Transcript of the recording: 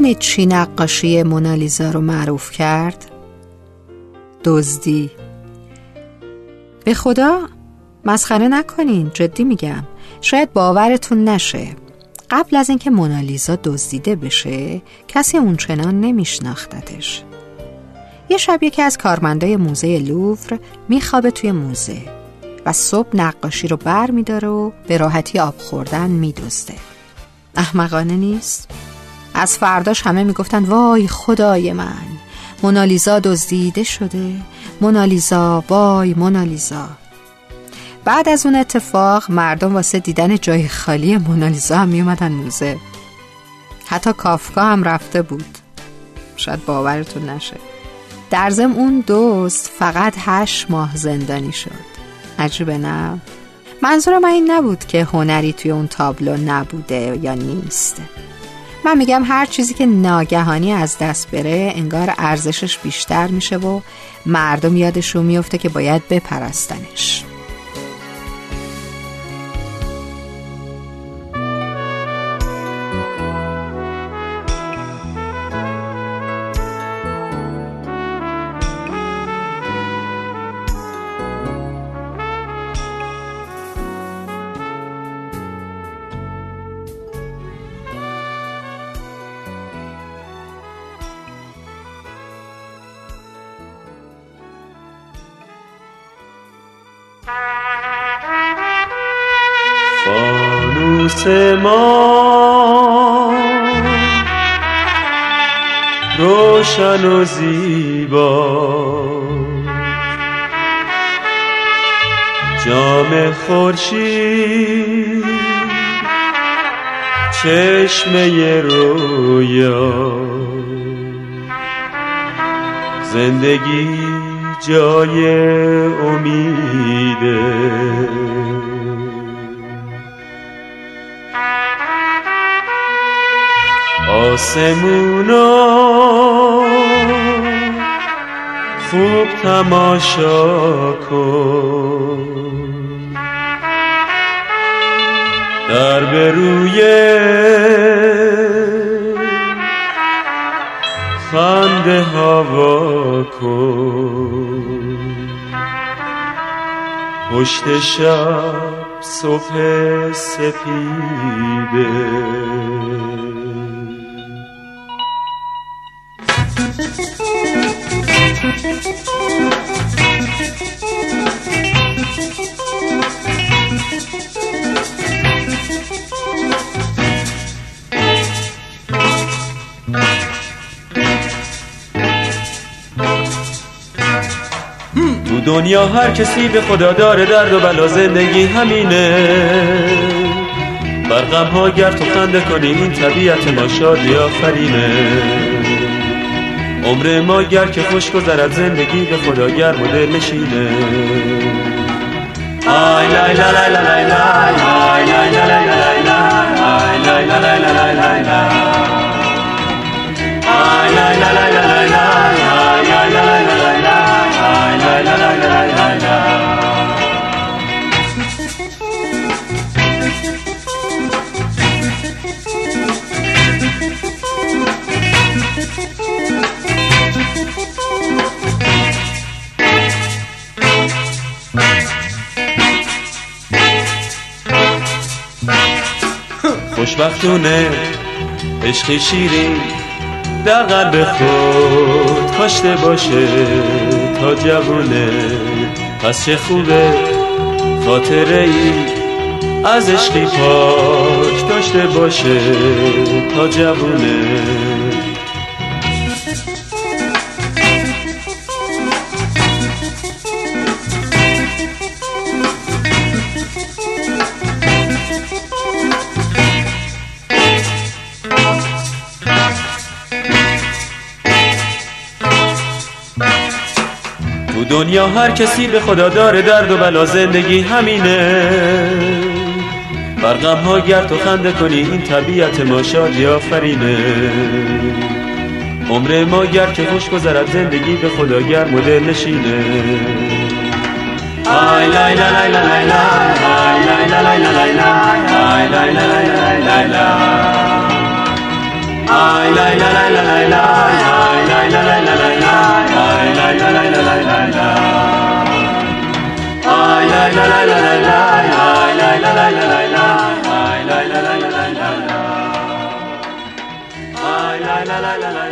می‌دونید چی نقاشی مونالیزا رو معروف کرد؟ دزدی. به خدا مسخره نکنین جدی میگم. شاید باورتون نشه. قبل از اینکه مونالیزا دزدیده بشه کسی اونچنان نمیشناختتش. یه شب یکی از کارمندای موزه لوور میخوابه توی موزه و صبح نقاشی رو بر میداره و به راحتی آب خوردن میدزده. احمقانه نیست؟ از فرداش همه می‌گفتن وای خدای من. مونالیزا دزدیده شده. مونالیزا وای مونالیزا. بعد از اون اتفاق مردم واسه دیدن جای خالی مونالیزا هم میومدن موزه. حتی کافکا هم رفته بود. شاید باورتون نشه. در زم اون دوست فقط هشت ماه زندانی شد. عجیبه نه؟ منظور من این نبود که هنری توی اون تابلو نبوده یا نیست. من میگم هر چیزی که ناگهانی از دست بره انگار ارزشش بیشتر میشه و مردم یادش رو میفته که باید بپرستنش. فانوس ما روشن و زیبا. جام خورشید چشمه رویا. زندگی جای امیده. آسمونا خوب تماشا کن. در به روی خنده هوا کن پشت شب صبح سپیده. تو دنیا هر کسی به خدا داره درد و بلا زندگی همینه. بر غم ها گر تو خنده کنی این طبیعت ما شادی آفرینه. عمر ما گر که خوش گذرد زندگی به خدا گرم و دل نشینه آی لای لای لای لای لای خوشبختونه عشق شیرین در قلب خود کاشته باشه تا جوونه. پس چه خوبه خاطره ای از عشقی پاک داشته باشه تا جوونه. دنیا هر کسی به خدا داره درد و بلا زندگی همینه بر غم ها گر تو خنده کنی این طبیعت ما شادی آفرینه عمر ما گر که خوش گذرد زندگی به خدا گرم و دل نشینه la la la la